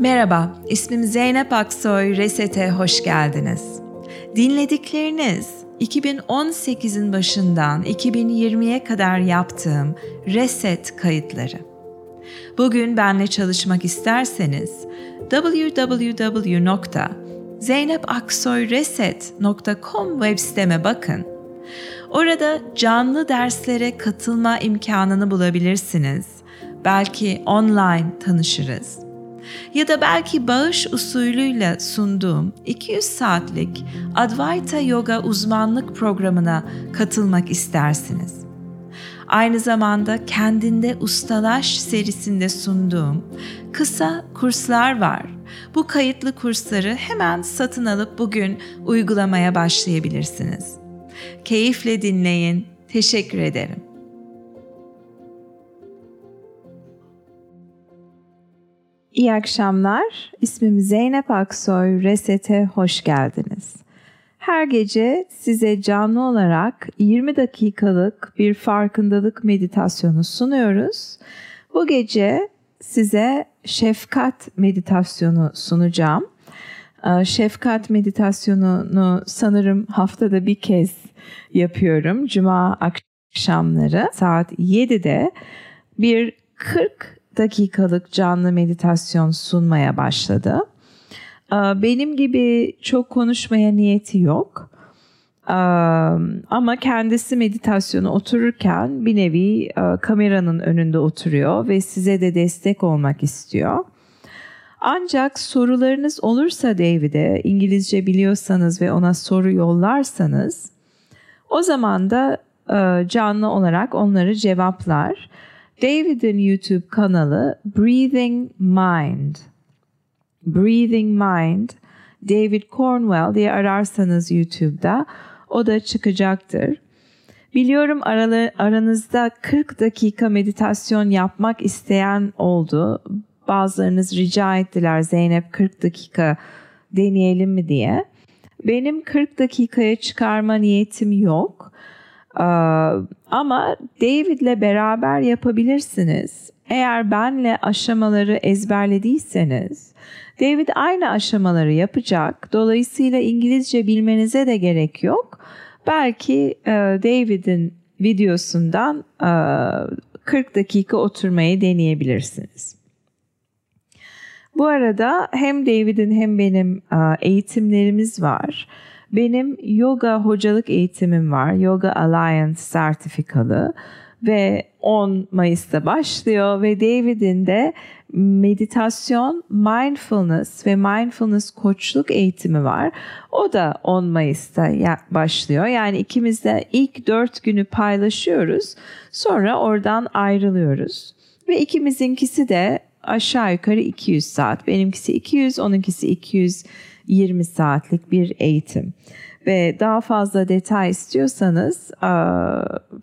Merhaba, ismim Zeynep Aksoy, Reset'e hoş geldiniz. Dinledikleriniz 2018'in başından 2020'ye kadar yaptığım Reset kayıtları. Bugün benle çalışmak isterseniz www.zeynepaksoyreset.com web siteme bakın. Orada canlı derslere katılma imkanını bulabilirsiniz. Belki online tanışırız ya da belki bağış usulüyle sunduğum 200 saatlik Advaita Yoga uzmanlık programına katılmak istersiniz. Aynı zamanda kendinde ustalaş serisinde sunduğum kısa kurslar var. Bu kayıtlı kursları hemen satın alıp bugün uygulamaya başlayabilirsiniz. Keyifle dinleyin. Teşekkür ederim. İyi akşamlar. İsmim Zeynep Aksoy. Reset'e hoş geldiniz. Her gece size canlı olarak 20 dakikalık bir farkındalık meditasyonu sunuyoruz. Bu gece size şefkat meditasyonu sunacağım. Ee, şefkat meditasyonunu sanırım haftada bir kez yapıyorum. Cuma akşamları saat 7'de bir 40 dakikalık canlı meditasyon sunmaya başladı. Benim gibi çok konuşmaya niyeti yok. Ama kendisi meditasyonu otururken bir nevi kameranın önünde oturuyor ve size de destek olmak istiyor. Ancak sorularınız olursa David'e İngilizce biliyorsanız ve ona soru yollarsanız o zaman da canlı olarak onları cevaplar. David'in YouTube kanalı Breathing Mind. Breathing Mind, David Cornwell diye ararsanız YouTube'da o da çıkacaktır. Biliyorum aralı, aranızda 40 dakika meditasyon yapmak isteyen oldu. Bazılarınız rica ettiler Zeynep 40 dakika deneyelim mi diye. Benim 40 dakikaya çıkarma niyetim yok. Ama David'le beraber yapabilirsiniz. Eğer benle aşamaları ezberlediyseniz David aynı aşamaları yapacak. Dolayısıyla İngilizce bilmenize de gerek yok. Belki e, David'in videosundan e, 40 dakika oturmayı deneyebilirsiniz. Bu arada hem David'in hem benim e, eğitimlerimiz var. Benim yoga hocalık eğitimim var. Yoga Alliance sertifikalı ve 10 Mayıs'ta başlıyor ve David'in de meditasyon, mindfulness ve mindfulness koçluk eğitimi var. O da 10 Mayıs'ta başlıyor. Yani ikimiz de ilk 4 günü paylaşıyoruz. Sonra oradan ayrılıyoruz. Ve ikimizinkisi de aşağı yukarı 200 saat. Benimkisi 200, onunkisi 200 20 saatlik bir eğitim. Ve daha fazla detay istiyorsanız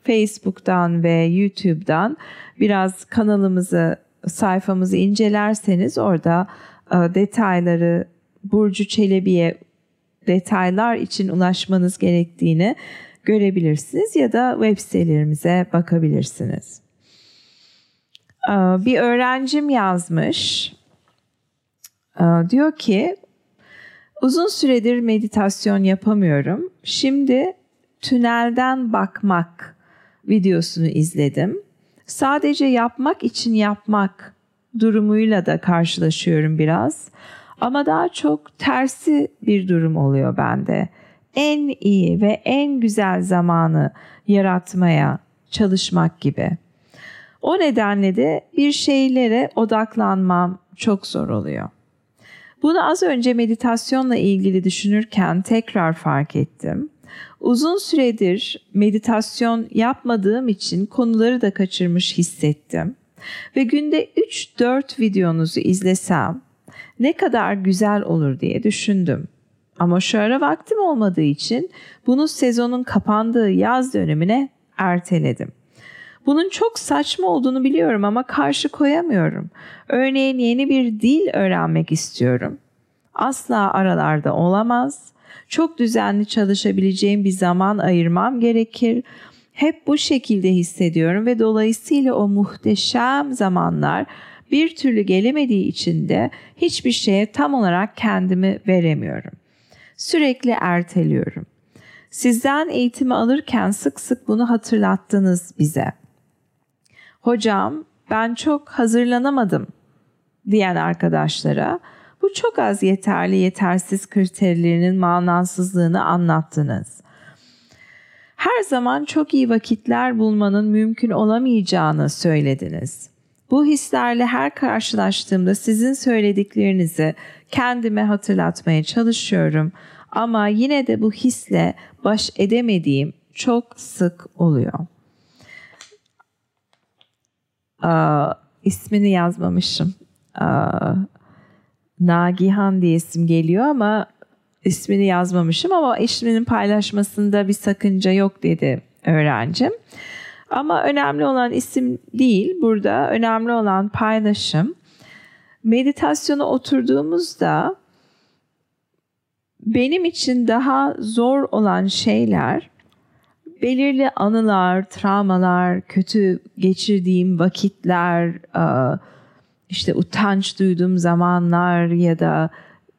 Facebook'tan ve YouTube'dan biraz kanalımızı, sayfamızı incelerseniz orada detayları Burcu Çelebi'ye detaylar için ulaşmanız gerektiğini görebilirsiniz ya da web sitelerimize bakabilirsiniz. Bir öğrencim yazmış. Diyor ki Uzun süredir meditasyon yapamıyorum. Şimdi tünelden bakmak videosunu izledim. Sadece yapmak için yapmak durumuyla da karşılaşıyorum biraz. Ama daha çok tersi bir durum oluyor bende. En iyi ve en güzel zamanı yaratmaya çalışmak gibi. O nedenle de bir şeylere odaklanmam çok zor oluyor. Bunu az önce meditasyonla ilgili düşünürken tekrar fark ettim. Uzun süredir meditasyon yapmadığım için konuları da kaçırmış hissettim. Ve günde 3-4 videonuzu izlesem ne kadar güzel olur diye düşündüm. Ama şu ara vaktim olmadığı için bunu sezonun kapandığı yaz dönemine erteledim. Bunun çok saçma olduğunu biliyorum ama karşı koyamıyorum. Örneğin yeni bir dil öğrenmek istiyorum. Asla aralarda olamaz. Çok düzenli çalışabileceğim bir zaman ayırmam gerekir. Hep bu şekilde hissediyorum ve dolayısıyla o muhteşem zamanlar bir türlü gelemediği için de hiçbir şeye tam olarak kendimi veremiyorum. Sürekli erteliyorum. Sizden eğitimi alırken sık sık bunu hatırlattınız bize. Hocam ben çok hazırlanamadım diyen arkadaşlara bu çok az yeterli yetersiz kriterlerinin manasızlığını anlattınız. Her zaman çok iyi vakitler bulmanın mümkün olamayacağını söylediniz. Bu hislerle her karşılaştığımda sizin söylediklerinizi kendime hatırlatmaya çalışıyorum ama yine de bu hisle baş edemediğim çok sık oluyor. Aa, ismini yazmamışım. Nagihan diye isim geliyor ama ismini yazmamışım ama isminin paylaşmasında bir sakınca yok dedi öğrencim. Ama önemli olan isim değil burada önemli olan paylaşım. Meditasyona oturduğumuzda benim için daha zor olan şeyler belirli anılar, travmalar, kötü geçirdiğim vakitler, işte utanç duyduğum zamanlar ya da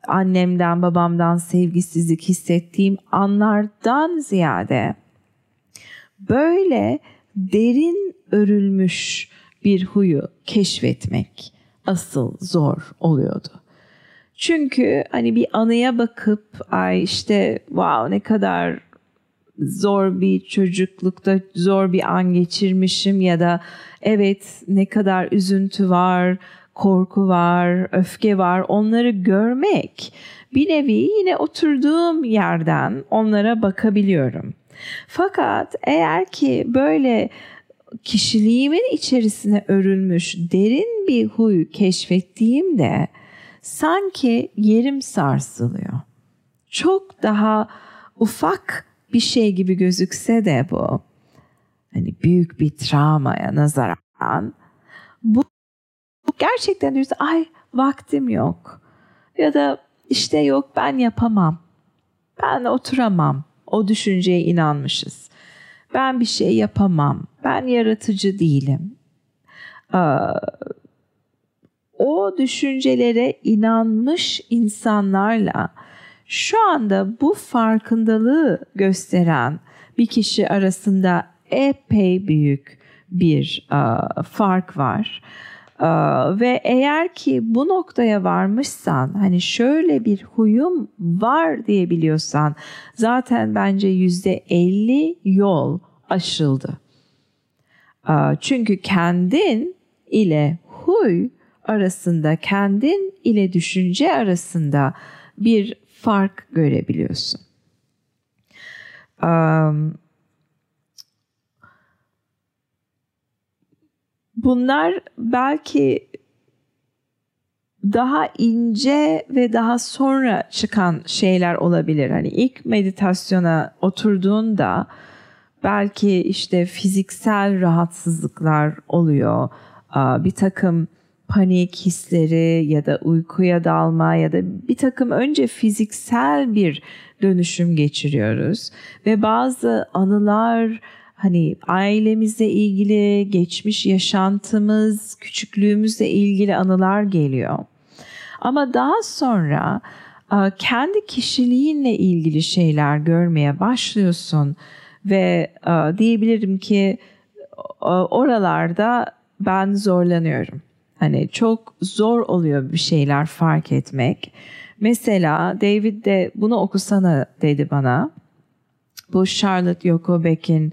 annemden babamdan sevgisizlik hissettiğim anlardan ziyade böyle derin örülmüş bir huyu keşfetmek asıl zor oluyordu. Çünkü hani bir anıya bakıp ay işte wow ne kadar zor bir çocuklukta zor bir an geçirmişim ya da evet ne kadar üzüntü var, korku var, öfke var onları görmek bir nevi yine oturduğum yerden onlara bakabiliyorum. Fakat eğer ki böyle kişiliğimin içerisine örülmüş derin bir huy keşfettiğimde sanki yerim sarsılıyor. Çok daha ufak bir şey gibi gözükse de bu hani büyük bir travmaya nazaran bu gerçekten diyorsun ay vaktim yok. Ya da işte yok ben yapamam. Ben oturamam. O düşünceye inanmışız. Ben bir şey yapamam. Ben yaratıcı değilim. O düşüncelere inanmış insanlarla şu anda bu farkındalığı gösteren bir kişi arasında epey büyük bir uh, fark var. Uh, ve eğer ki bu noktaya varmışsan hani şöyle bir huyum var diyebiliyorsan zaten bence yüzde elli yol aşıldı. Uh, çünkü kendin ile huy arasında kendin ile düşünce arasında bir fark görebiliyorsun. Bunlar belki daha ince ve daha sonra çıkan şeyler olabilir. Hani ilk meditasyona oturduğunda belki işte fiziksel rahatsızlıklar oluyor. Bir takım panik hisleri ya da uykuya dalma ya da bir takım önce fiziksel bir dönüşüm geçiriyoruz ve bazı anılar hani ailemizle ilgili, geçmiş yaşantımız, küçüklüğümüzle ilgili anılar geliyor. Ama daha sonra kendi kişiliğinle ilgili şeyler görmeye başlıyorsun ve diyebilirim ki oralarda ben zorlanıyorum. Hani çok zor oluyor bir şeyler fark etmek. Mesela David de bunu okusana dedi bana. Bu Charlotte Yokobeck'in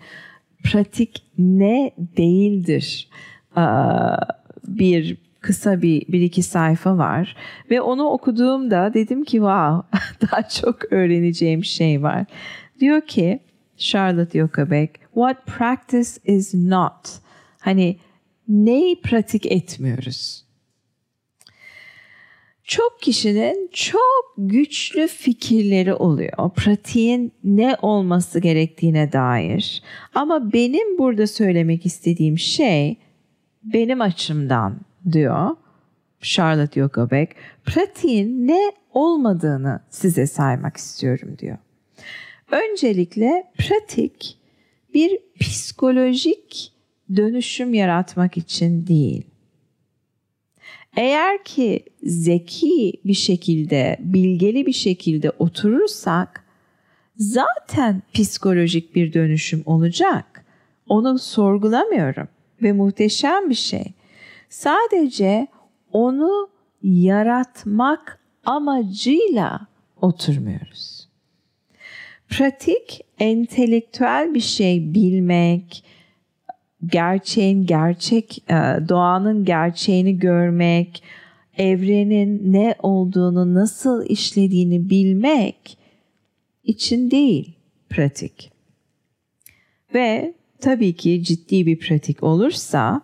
pratik ne değildir bir kısa bir, bir iki sayfa var ve onu okuduğumda dedim ki wow daha çok öğreneceğim şey var. Diyor ki Charlotte Yokobeck what practice is not hani neyi pratik etmiyoruz? Çok kişinin çok güçlü fikirleri oluyor. Pratiğin ne olması gerektiğine dair. Ama benim burada söylemek istediğim şey benim açımdan diyor Charlotte Yokobeck. Pratiğin ne olmadığını size saymak istiyorum diyor. Öncelikle pratik bir psikolojik dönüşüm yaratmak için değil. Eğer ki zeki bir şekilde, bilgeli bir şekilde oturursak zaten psikolojik bir dönüşüm olacak. Onu sorgulamıyorum ve muhteşem bir şey. Sadece onu yaratmak amacıyla oturmuyoruz. Pratik, entelektüel bir şey bilmek, gerçeğin gerçek, e, doğanın gerçeğini görmek, evrenin ne olduğunu, nasıl işlediğini bilmek için değil pratik. Ve tabii ki ciddi bir pratik olursa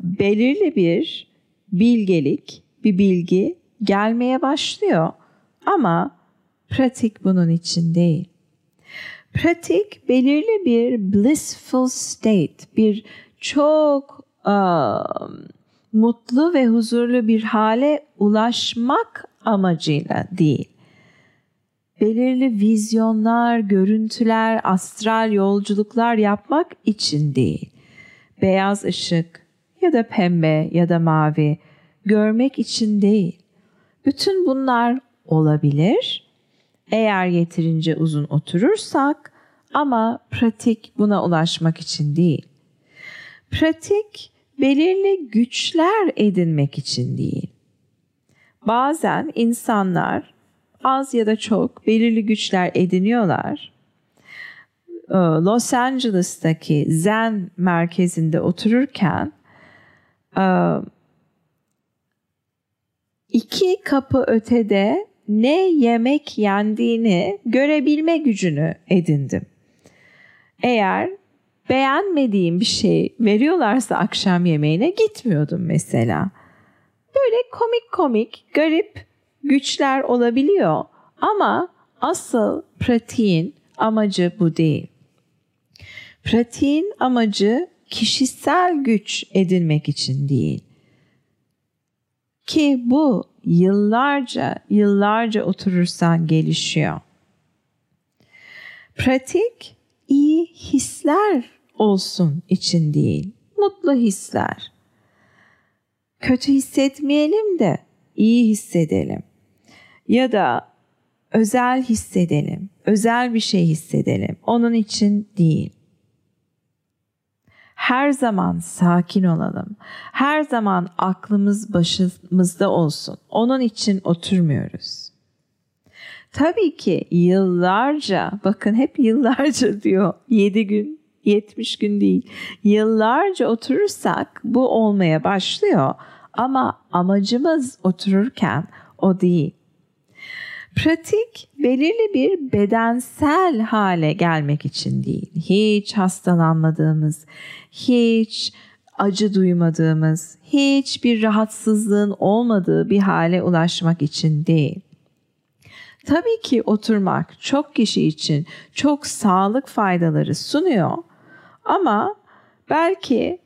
belirli bir bilgelik, bir bilgi gelmeye başlıyor ama pratik bunun için değil. Pratik belirli bir blissful state, bir çok um, mutlu ve huzurlu bir hale ulaşmak amacıyla değil. Belirli vizyonlar, görüntüler, astral yolculuklar yapmak için değil. Beyaz ışık ya da pembe ya da mavi görmek için değil. Bütün bunlar olabilir eğer yeterince uzun oturursak ama pratik buna ulaşmak için değil. Pratik belirli güçler edinmek için değil. Bazen insanlar az ya da çok belirli güçler ediniyorlar. Ee, Los Angeles'taki Zen merkezinde otururken e, iki kapı ötede ne yemek yendiğini görebilme gücünü edindim. Eğer beğenmediğim bir şey veriyorlarsa akşam yemeğine gitmiyordum mesela. Böyle komik komik, garip güçler olabiliyor ama asıl pratiğin amacı bu değil. Pratiğin amacı kişisel güç edinmek için değil. Ki bu yıllarca, yıllarca oturursan gelişiyor. Pratik iyi hisler olsun için değil, mutlu hisler. Kötü hissetmeyelim de iyi hissedelim. Ya da özel hissedelim, özel bir şey hissedelim. Onun için değil her zaman sakin olalım. Her zaman aklımız başımızda olsun. Onun için oturmuyoruz. Tabii ki yıllarca, bakın hep yıllarca diyor, 7 gün, 70 gün değil. Yıllarca oturursak bu olmaya başlıyor ama amacımız otururken o değil. Pratik belirli bir bedensel hale gelmek için değil. Hiç hastalanmadığımız, hiç acı duymadığımız, hiçbir rahatsızlığın olmadığı bir hale ulaşmak için değil. Tabii ki oturmak çok kişi için çok sağlık faydaları sunuyor ama belki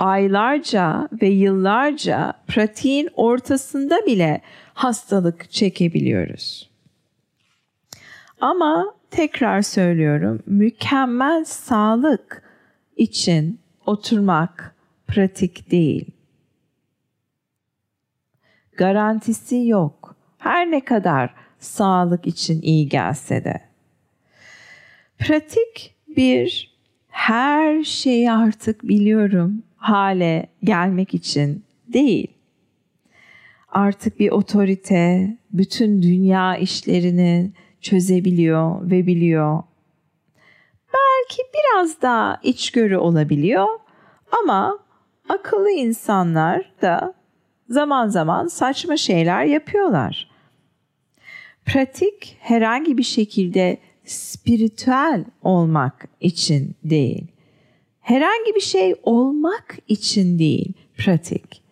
aylarca ve yıllarca pratiğin ortasında bile hastalık çekebiliyoruz. Ama tekrar söylüyorum, mükemmel sağlık için oturmak pratik değil. Garantisi yok. Her ne kadar sağlık için iyi gelse de. Pratik bir her şeyi artık biliyorum hale gelmek için değil artık bir otorite bütün dünya işlerini çözebiliyor ve biliyor. Belki biraz daha içgörü olabiliyor ama akıllı insanlar da zaman zaman saçma şeyler yapıyorlar. Pratik herhangi bir şekilde spiritüel olmak için değil. Herhangi bir şey olmak için değil pratik.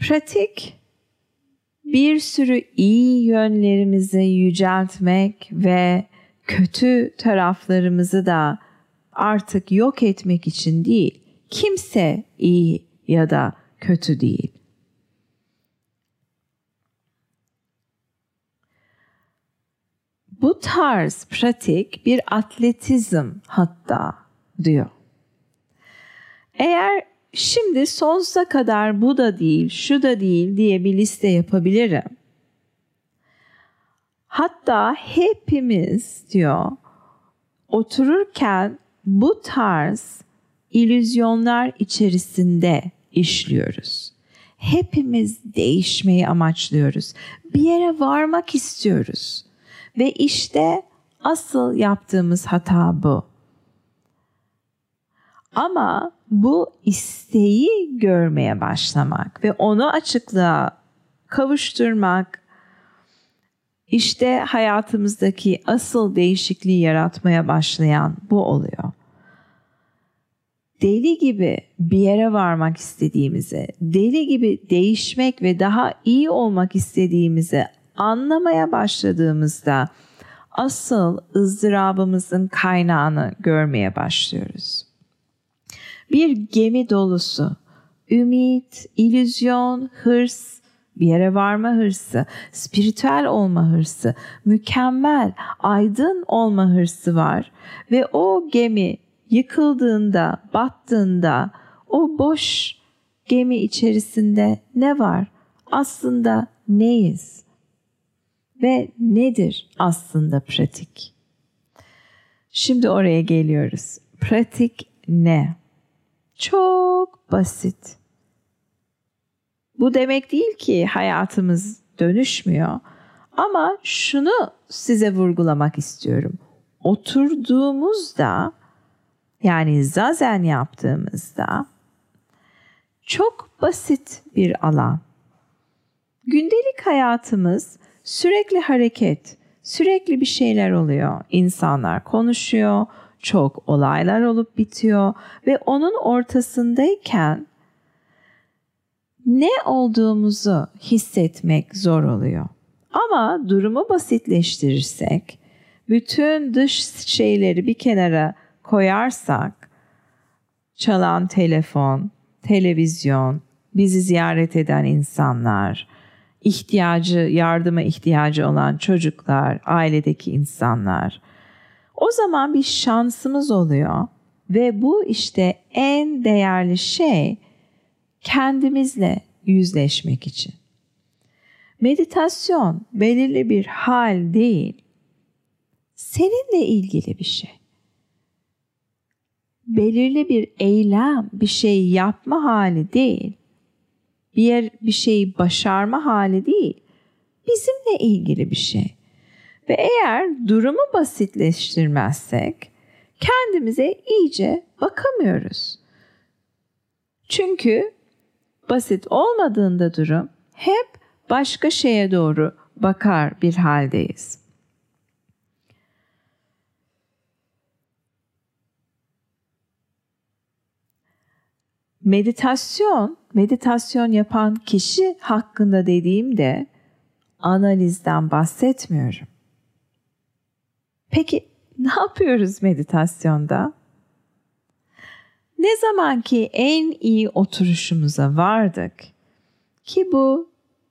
Pratik bir sürü iyi yönlerimizi yüceltmek ve kötü taraflarımızı da artık yok etmek için değil. Kimse iyi ya da kötü değil. Bu tarz pratik bir atletizm hatta diyor. Eğer şimdi sonsuza kadar bu da değil, şu da değil diye bir liste yapabilirim. Hatta hepimiz diyor otururken bu tarz illüzyonlar içerisinde işliyoruz. Hepimiz değişmeyi amaçlıyoruz. Bir yere varmak istiyoruz. Ve işte asıl yaptığımız hata bu. Ama bu isteği görmeye başlamak ve onu açıklığa kavuşturmak işte hayatımızdaki asıl değişikliği yaratmaya başlayan bu oluyor. Deli gibi bir yere varmak istediğimizi, deli gibi değişmek ve daha iyi olmak istediğimizi anlamaya başladığımızda asıl ızdırabımızın kaynağını görmeye başlıyoruz. Bir gemi dolusu ümit, illüzyon, hırs, bir yere varma hırsı, spiritüel olma hırsı, mükemmel, aydın olma hırsı var ve o gemi yıkıldığında, battığında o boş gemi içerisinde ne var? Aslında neyiz? Ve nedir aslında pratik? Şimdi oraya geliyoruz. Pratik ne? Çok basit. Bu demek değil ki hayatımız dönüşmüyor. Ama şunu size vurgulamak istiyorum. Oturduğumuzda yani zazen yaptığımızda çok basit bir alan. Gündelik hayatımız sürekli hareket, sürekli bir şeyler oluyor. İnsanlar konuşuyor, çok olaylar olup bitiyor ve onun ortasındayken ne olduğumuzu hissetmek zor oluyor. Ama durumu basitleştirirsek, bütün dış şeyleri bir kenara koyarsak, çalan telefon, televizyon, bizi ziyaret eden insanlar, ihtiyacı, yardıma ihtiyacı olan çocuklar, ailedeki insanlar. O zaman bir şansımız oluyor ve bu işte en değerli şey kendimizle yüzleşmek için. Meditasyon belirli bir hal değil, seninle ilgili bir şey. Belirli bir eylem, bir şey yapma hali değil. Bir yer, bir şeyi başarma hali değil. Bizimle ilgili bir şey. Ve eğer durumu basitleştirmezsek kendimize iyice bakamıyoruz. Çünkü basit olmadığında durum hep başka şeye doğru bakar bir haldeyiz. Meditasyon, meditasyon yapan kişi hakkında dediğimde analizden bahsetmiyorum. Peki ne yapıyoruz meditasyonda? Ne zaman ki en iyi oturuşumuza vardık ki bu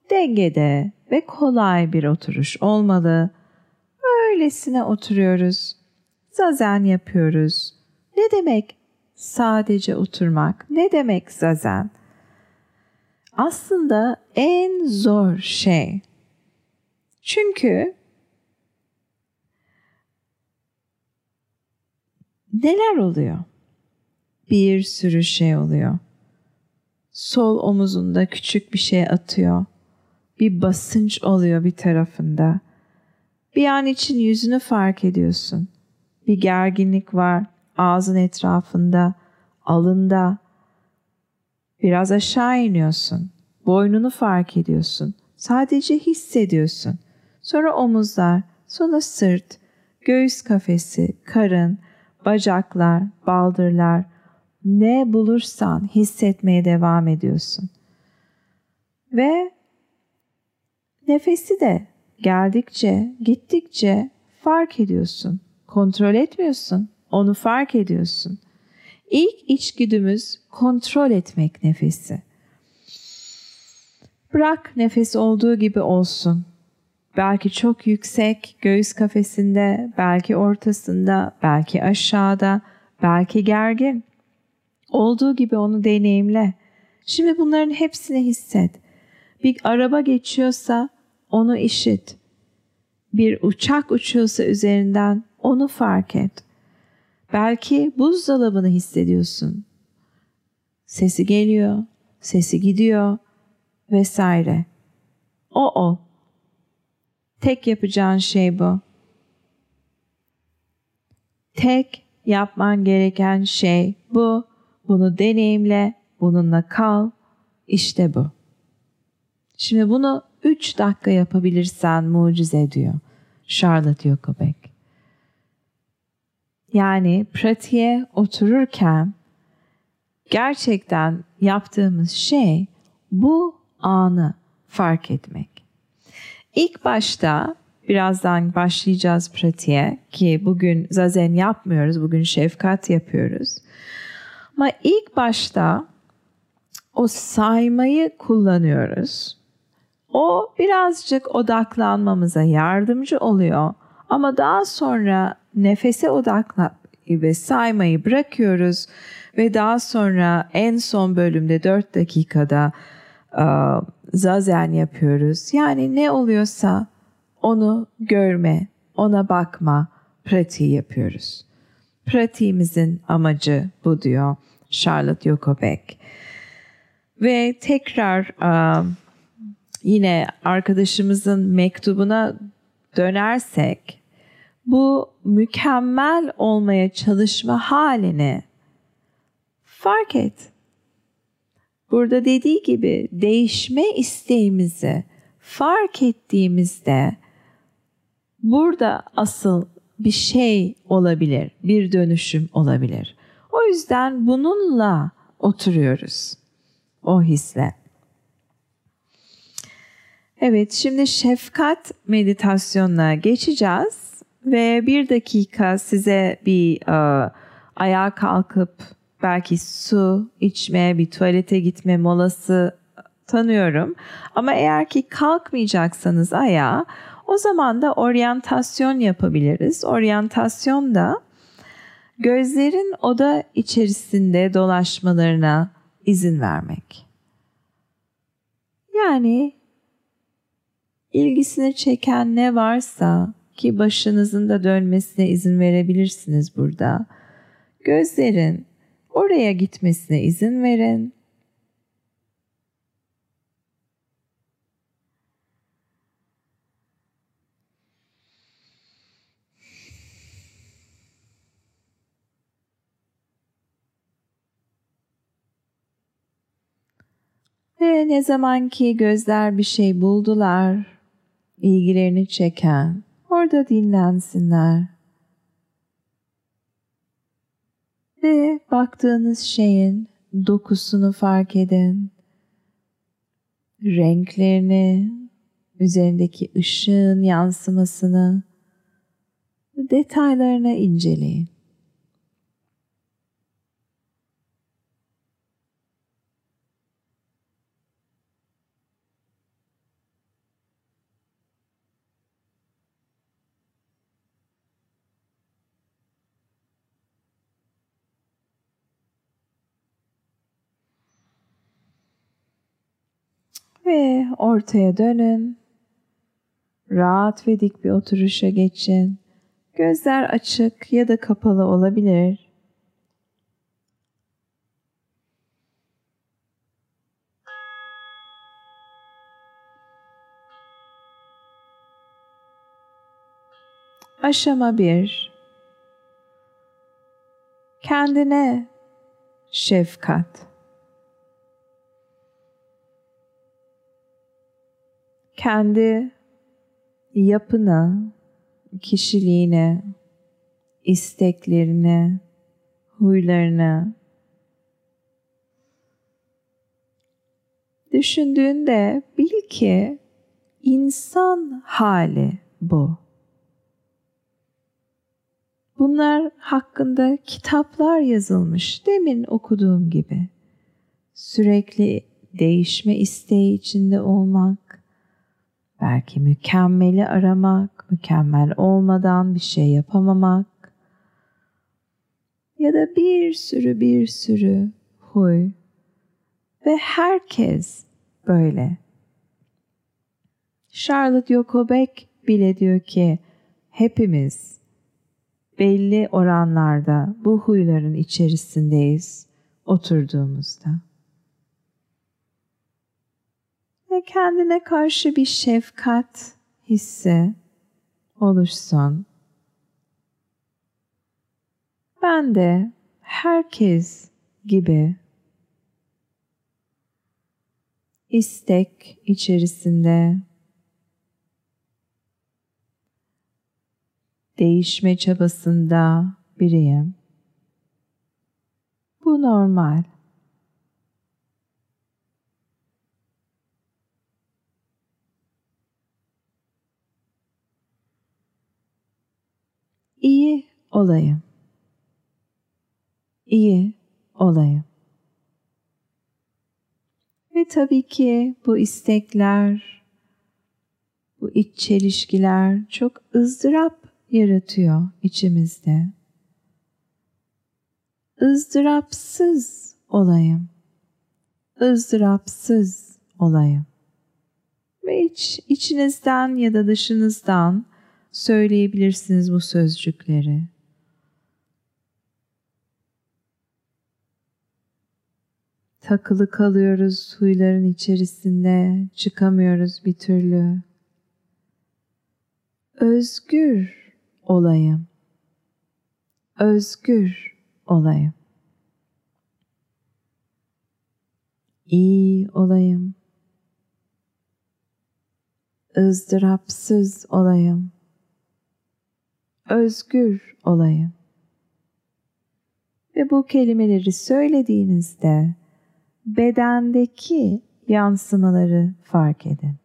dengede ve kolay bir oturuş olmalı. Öylesine oturuyoruz. Zazen yapıyoruz. Ne demek sadece oturmak? Ne demek zazen? Aslında en zor şey. Çünkü neler oluyor? bir sürü şey oluyor. Sol omuzunda küçük bir şey atıyor. Bir basınç oluyor bir tarafında. Bir an için yüzünü fark ediyorsun. Bir gerginlik var ağzın etrafında, alında. Biraz aşağı iniyorsun. Boynunu fark ediyorsun. Sadece hissediyorsun. Sonra omuzlar, sonra sırt, göğüs kafesi, karın, bacaklar, baldırlar, ne bulursan hissetmeye devam ediyorsun. Ve nefesi de geldikçe, gittikçe fark ediyorsun. Kontrol etmiyorsun, onu fark ediyorsun. İlk içgüdümüz kontrol etmek nefesi. Bırak nefes olduğu gibi olsun. Belki çok yüksek göğüs kafesinde, belki ortasında, belki aşağıda, belki gergin. Olduğu gibi onu deneyimle. Şimdi bunların hepsini hisset. Bir araba geçiyorsa onu işit. Bir uçak uçuyorsa üzerinden onu fark et. Belki buzdolabını hissediyorsun. Sesi geliyor, sesi gidiyor vesaire. O o. Tek yapacağın şey bu. Tek yapman gereken şey bu. Bunu deneyimle, bununla kal. İşte bu. Şimdi bunu 3 dakika yapabilirsen mucize diyor Charlotte Yokobek. Yani pratiğe otururken gerçekten yaptığımız şey bu anı fark etmek. İlk başta birazdan başlayacağız pratiğe ki bugün zazen yapmıyoruz, bugün şefkat yapıyoruz. Ama ilk başta o saymayı kullanıyoruz. O birazcık odaklanmamıza yardımcı oluyor. Ama daha sonra nefese odaklanıp ve saymayı bırakıyoruz ve daha sonra en son bölümde 4 dakikada zazen yapıyoruz. Yani ne oluyorsa onu görme, ona bakma pratiği yapıyoruz. Pratiğimizin amacı bu diyor Charlotte Yokobek. Ve tekrar uh, yine arkadaşımızın mektubuna dönersek bu mükemmel olmaya çalışma halini fark et. Burada dediği gibi değişme isteğimizi fark ettiğimizde burada asıl bir şey olabilir, bir dönüşüm olabilir. O yüzden bununla oturuyoruz. O hisle. Evet, şimdi şefkat meditasyonuna geçeceğiz ve bir dakika size bir uh, ayağa kalkıp belki su içme, bir tuvalete gitme molası tanıyorum. Ama eğer ki kalkmayacaksanız ayağa o zaman da oryantasyon yapabiliriz. Oryantasyon da gözlerin oda içerisinde dolaşmalarına izin vermek. Yani ilgisini çeken ne varsa ki başınızın da dönmesine izin verebilirsiniz burada. Gözlerin oraya gitmesine izin verin Ve ne zaman ki gözler bir şey buldular, ilgilerini çeken, orada dinlensinler. Ve baktığınız şeyin dokusunu fark edin. Renklerini, üzerindeki ışığın yansımasını, detaylarına inceleyin. Ve ortaya dönün. Rahat ve dik bir oturuşa geçin. Gözler açık ya da kapalı olabilir. Aşama 1 Kendine şefkat kendi yapına, kişiliğine, isteklerine, huylarına düşündüğünde bil ki insan hali bu. Bunlar hakkında kitaplar yazılmış demin okuduğum gibi. Sürekli değişme isteği içinde olmak, Belki mükemmeli aramak, mükemmel olmadan bir şey yapamamak ya da bir sürü bir sürü huy ve herkes böyle. Charlotte Yokobek bile diyor ki hepimiz belli oranlarda bu huyların içerisindeyiz oturduğumuzda. Ve kendine karşı bir şefkat hissi oluşsun. Ben de herkes gibi istek içerisinde değişme çabasında biriyim. Bu normal. İyi olayım. İyi olayım. Ve tabii ki bu istekler, bu iç çelişkiler çok ızdırap yaratıyor içimizde. ızdırapsız olayım. ızdırapsız olayım. Ve iç, içinizden ya da dışınızdan söyleyebilirsiniz bu sözcükleri. Takılı kalıyoruz huyların içerisinde, çıkamıyoruz bir türlü. Özgür olayım. Özgür olayım. İyi olayım. ızdırapsız olayım. Özgür olayım. Ve bu kelimeleri söylediğinizde bedendeki yansımaları fark edin.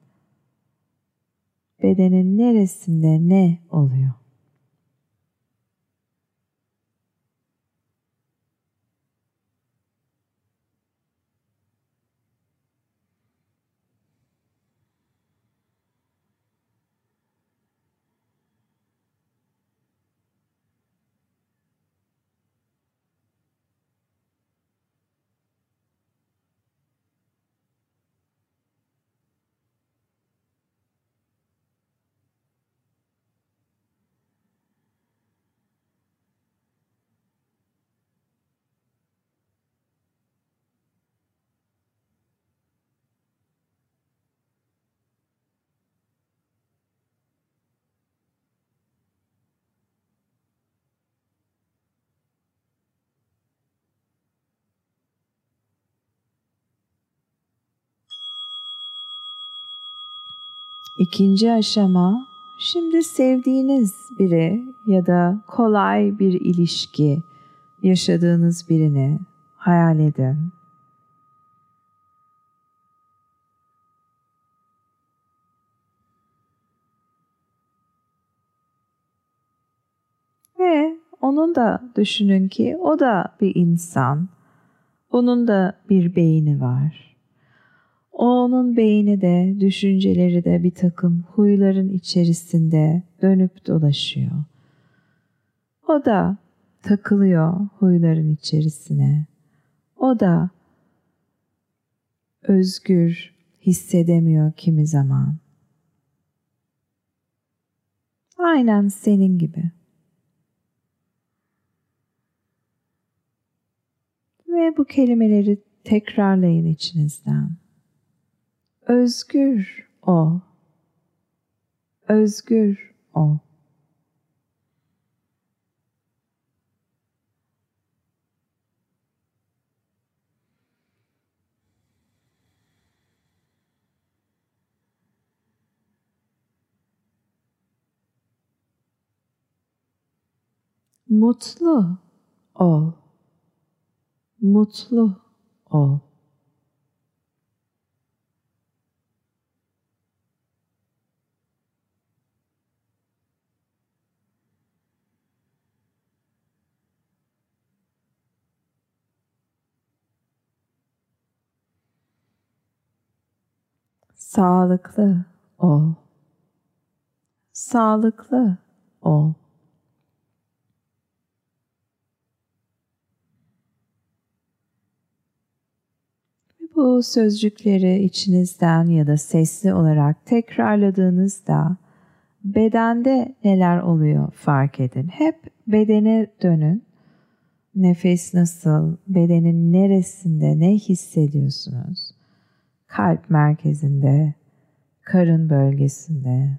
Bedenin neresinde ne oluyor? İkinci aşama şimdi sevdiğiniz biri ya da kolay bir ilişki yaşadığınız birini hayal edin. Ve onun da düşünün ki o da bir insan. Onun da bir beyni var. Onun beyni de, düşünceleri de bir takım huyların içerisinde dönüp dolaşıyor. O da takılıyor huyların içerisine. O da özgür hissedemiyor kimi zaman. Aynen senin gibi. Ve bu kelimeleri tekrarlayın içinizden. Özgür ol. Özgür ol. Mutlu ol. Mutlu ol. Sağlıklı ol. Sağlıklı ol. Bu sözcükleri içinizden ya da sesli olarak tekrarladığınızda bedende neler oluyor fark edin. Hep bedene dönün. Nefes nasıl, bedenin neresinde ne hissediyorsunuz? Kalp merkezinde, karın bölgesinde,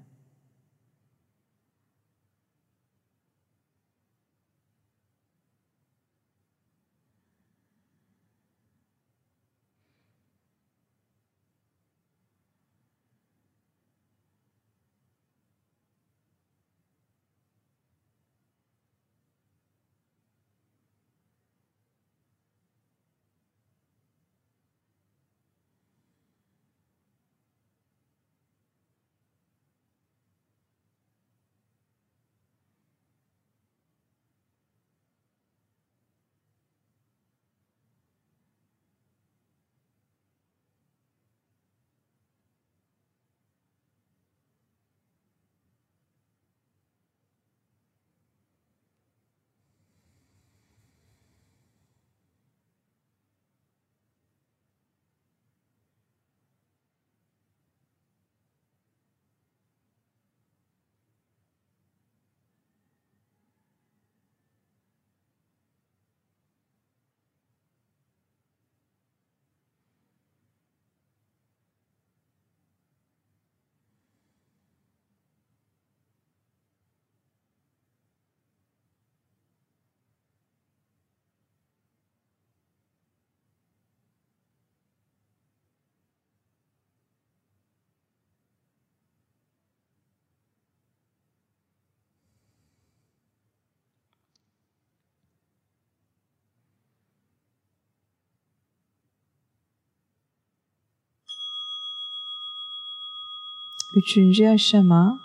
Üçüncü aşama.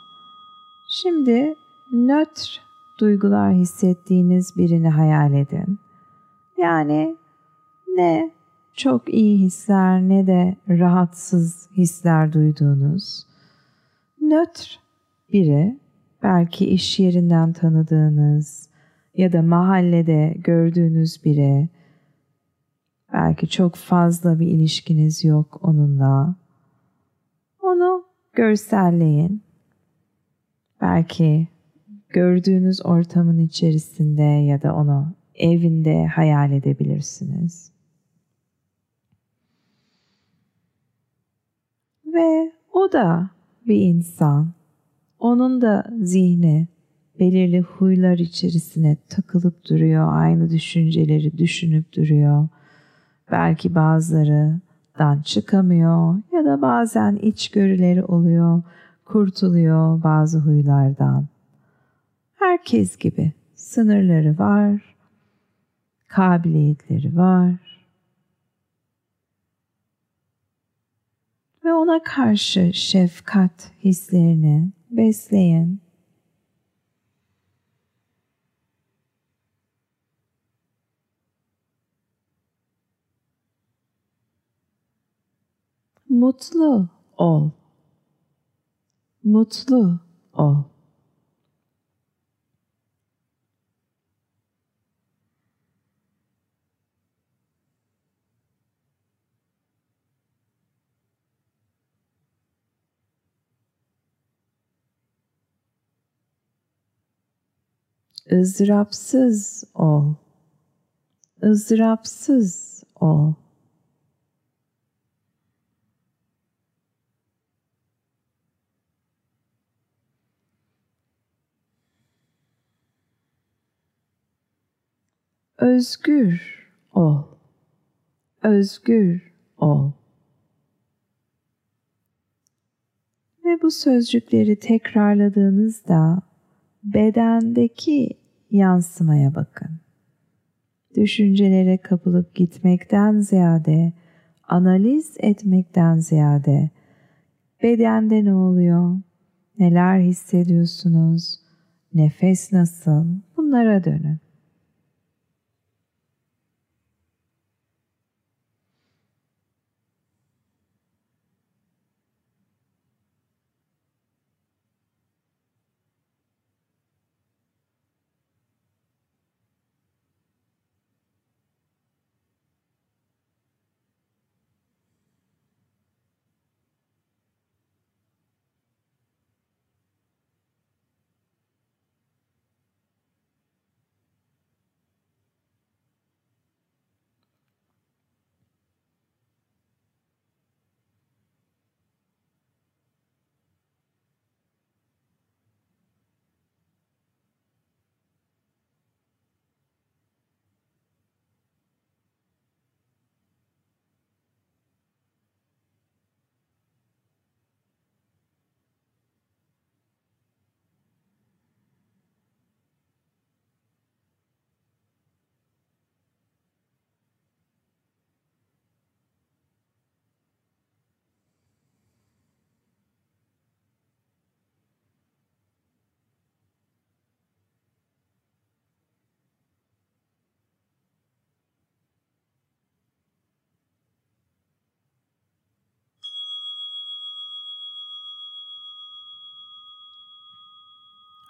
Şimdi nötr duygular hissettiğiniz birini hayal edin. Yani ne çok iyi hisler ne de rahatsız hisler duyduğunuz nötr biri belki iş yerinden tanıdığınız ya da mahallede gördüğünüz biri belki çok fazla bir ilişkiniz yok onunla. Onu görselleyin. Belki gördüğünüz ortamın içerisinde ya da onu evinde hayal edebilirsiniz. Ve o da bir insan. Onun da zihni belirli huylar içerisine takılıp duruyor. Aynı düşünceleri düşünüp duruyor. Belki bazıları dan çıkamıyor ya da bazen içgörüleri oluyor, kurtuluyor bazı huylardan. Herkes gibi sınırları var, kabiliyetleri var. Ve ona karşı şefkat hislerini besleyin. Mutlu ol. Mutlu ol. ızdırapsız ol. ızdırapsız ol. Özgür ol. Özgür ol. Ve bu sözcükleri tekrarladığınızda bedendeki yansımaya bakın. Düşüncelere kapılıp gitmekten ziyade, analiz etmekten ziyade bedende ne oluyor? Neler hissediyorsunuz? Nefes nasıl? Bunlara dönün.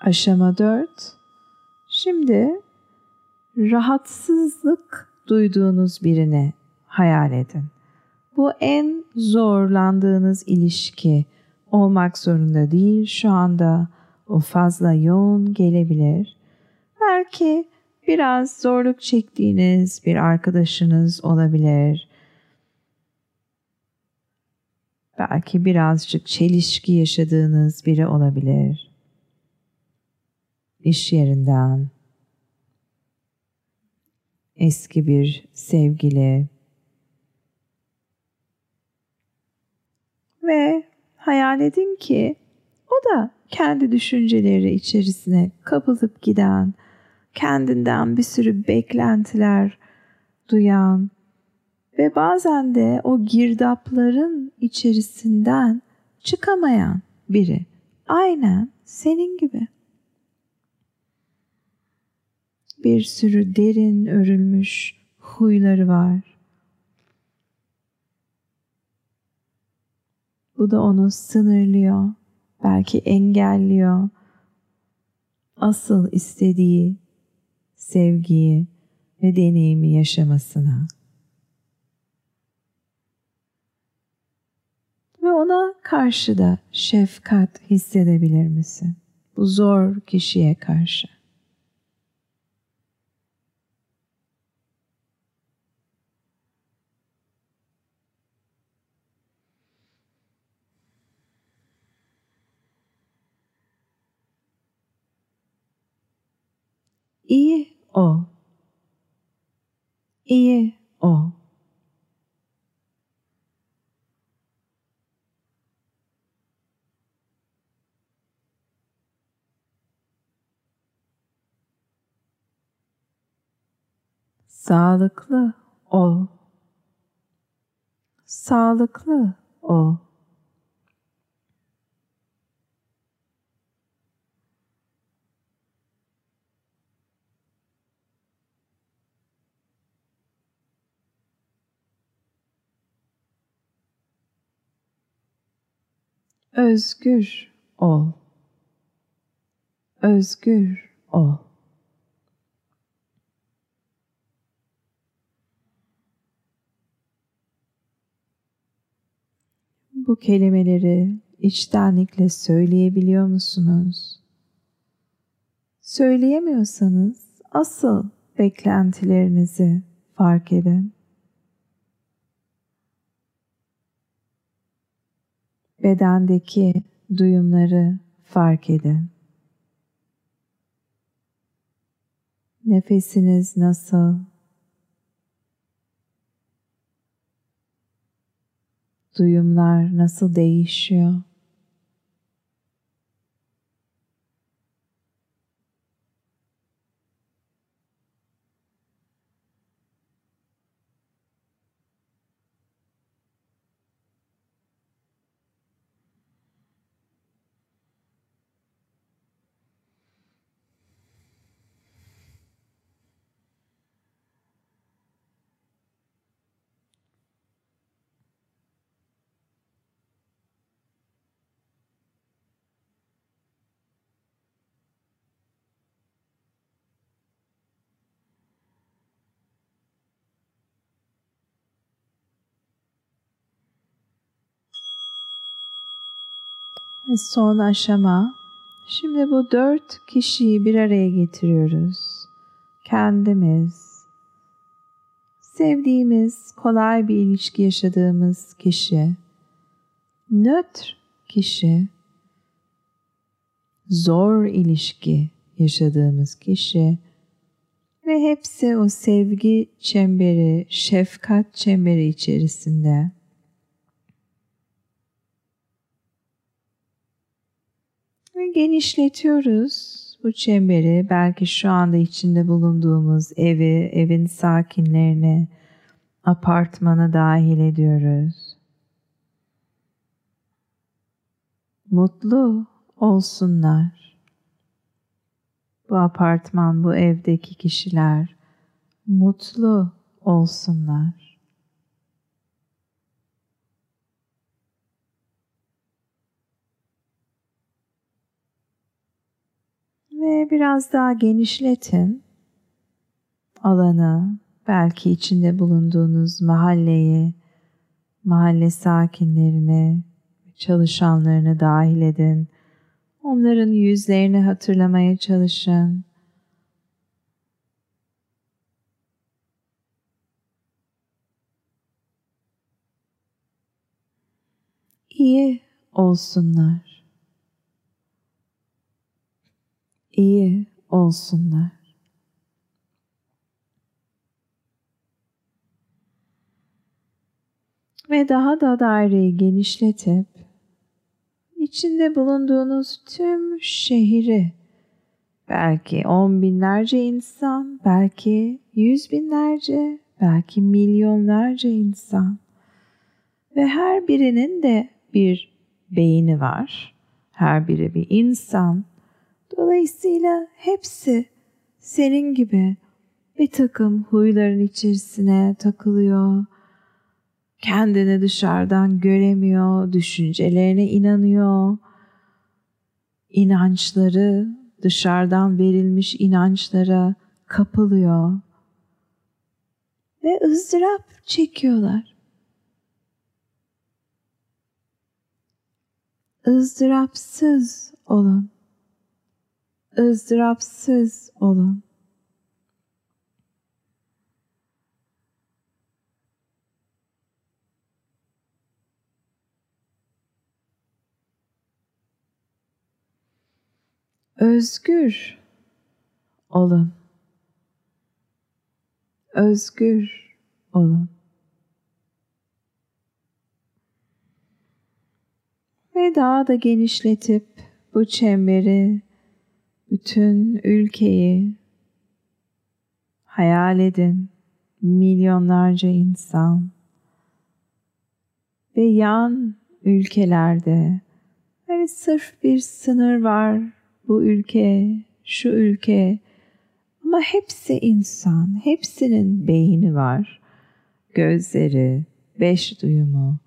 Aşama 4. Şimdi rahatsızlık duyduğunuz birini hayal edin. Bu en zorlandığınız ilişki olmak zorunda değil. Şu anda o fazla yoğun gelebilir. Belki biraz zorluk çektiğiniz bir arkadaşınız olabilir. Belki birazcık çelişki yaşadığınız biri olabilir. İş yerinden, eski bir sevgili ve hayal edin ki o da kendi düşünceleri içerisine kapılıp giden, kendinden bir sürü beklentiler duyan ve bazen de o girdapların içerisinden çıkamayan biri. Aynen senin gibi. Bir sürü derin örülmüş huyları var. Bu da onu sınırlıyor, belki engelliyor. Asıl istediği sevgiyi ve deneyimi yaşamasına. Ve ona karşı da şefkat hissedebilir misin? Bu zor kişiye karşı. İyi ol. İyi ol. Sağlıklı ol. Sağlıklı ol. Özgür ol. Özgür ol. Bu kelimeleri içtenlikle söyleyebiliyor musunuz? Söyleyemiyorsanız asıl beklentilerinizi fark edin. Bedendeki duyumları fark edin. Nefesiniz nasıl? Duyumlar nasıl değişiyor? Ve son aşama. Şimdi bu dört kişiyi bir araya getiriyoruz. Kendimiz, sevdiğimiz, kolay bir ilişki yaşadığımız kişi, nötr kişi, zor ilişki yaşadığımız kişi. Ve hepsi o sevgi çemberi, şefkat çemberi içerisinde Ve genişletiyoruz bu çemberi. Belki şu anda içinde bulunduğumuz evi, evin sakinlerini, apartmanı dahil ediyoruz. Mutlu olsunlar. Bu apartman, bu evdeki kişiler mutlu olsunlar. Ve biraz daha genişletin alanı, belki içinde bulunduğunuz mahalleyi, mahalle sakinlerini, çalışanlarını dahil edin. Onların yüzlerini hatırlamaya çalışın. İyi olsunlar. İyi olsunlar. Ve daha da daireyi genişletip içinde bulunduğunuz tüm şehri belki on binlerce insan, belki yüz binlerce, belki milyonlarca insan ve her birinin de bir beyni var. Her biri bir insan. Dolayısıyla hepsi senin gibi bir takım huyların içerisine takılıyor kendini dışarıdan göremiyor, düşüncelerine inanıyor. İnançları dışarıdan verilmiş inançlara kapılıyor. Ve ızdırap çekiyorlar. ızdırapsız olun. Izdırapsız olun. özgür olun. Özgür olun. Ve daha da genişletip bu çemberi, bütün ülkeyi hayal edin. Milyonlarca insan ve yan ülkelerde hani sırf bir sınır var bu ülke, şu ülke ama hepsi insan, hepsinin beyni var, gözleri, beş duyumu.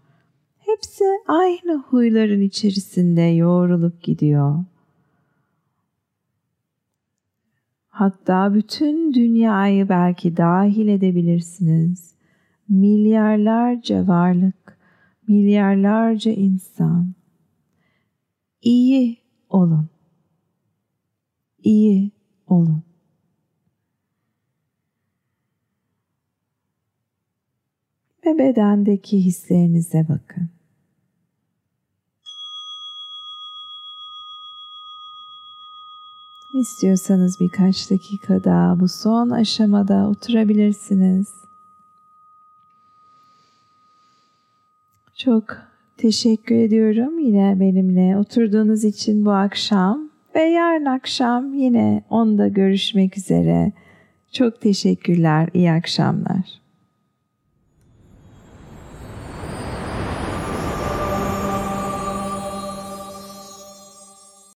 Hepsi aynı huyların içerisinde yoğrulup gidiyor. Hatta bütün dünyayı belki dahil edebilirsiniz. Milyarlarca varlık, milyarlarca insan. İyi olun iyi olun. Ve bedendeki hislerinize bakın. İstiyorsanız birkaç dakika daha bu son aşamada oturabilirsiniz. Çok teşekkür ediyorum yine benimle oturduğunuz için bu akşam. Ve yarın akşam yine onda görüşmek üzere. Çok teşekkürler, iyi akşamlar.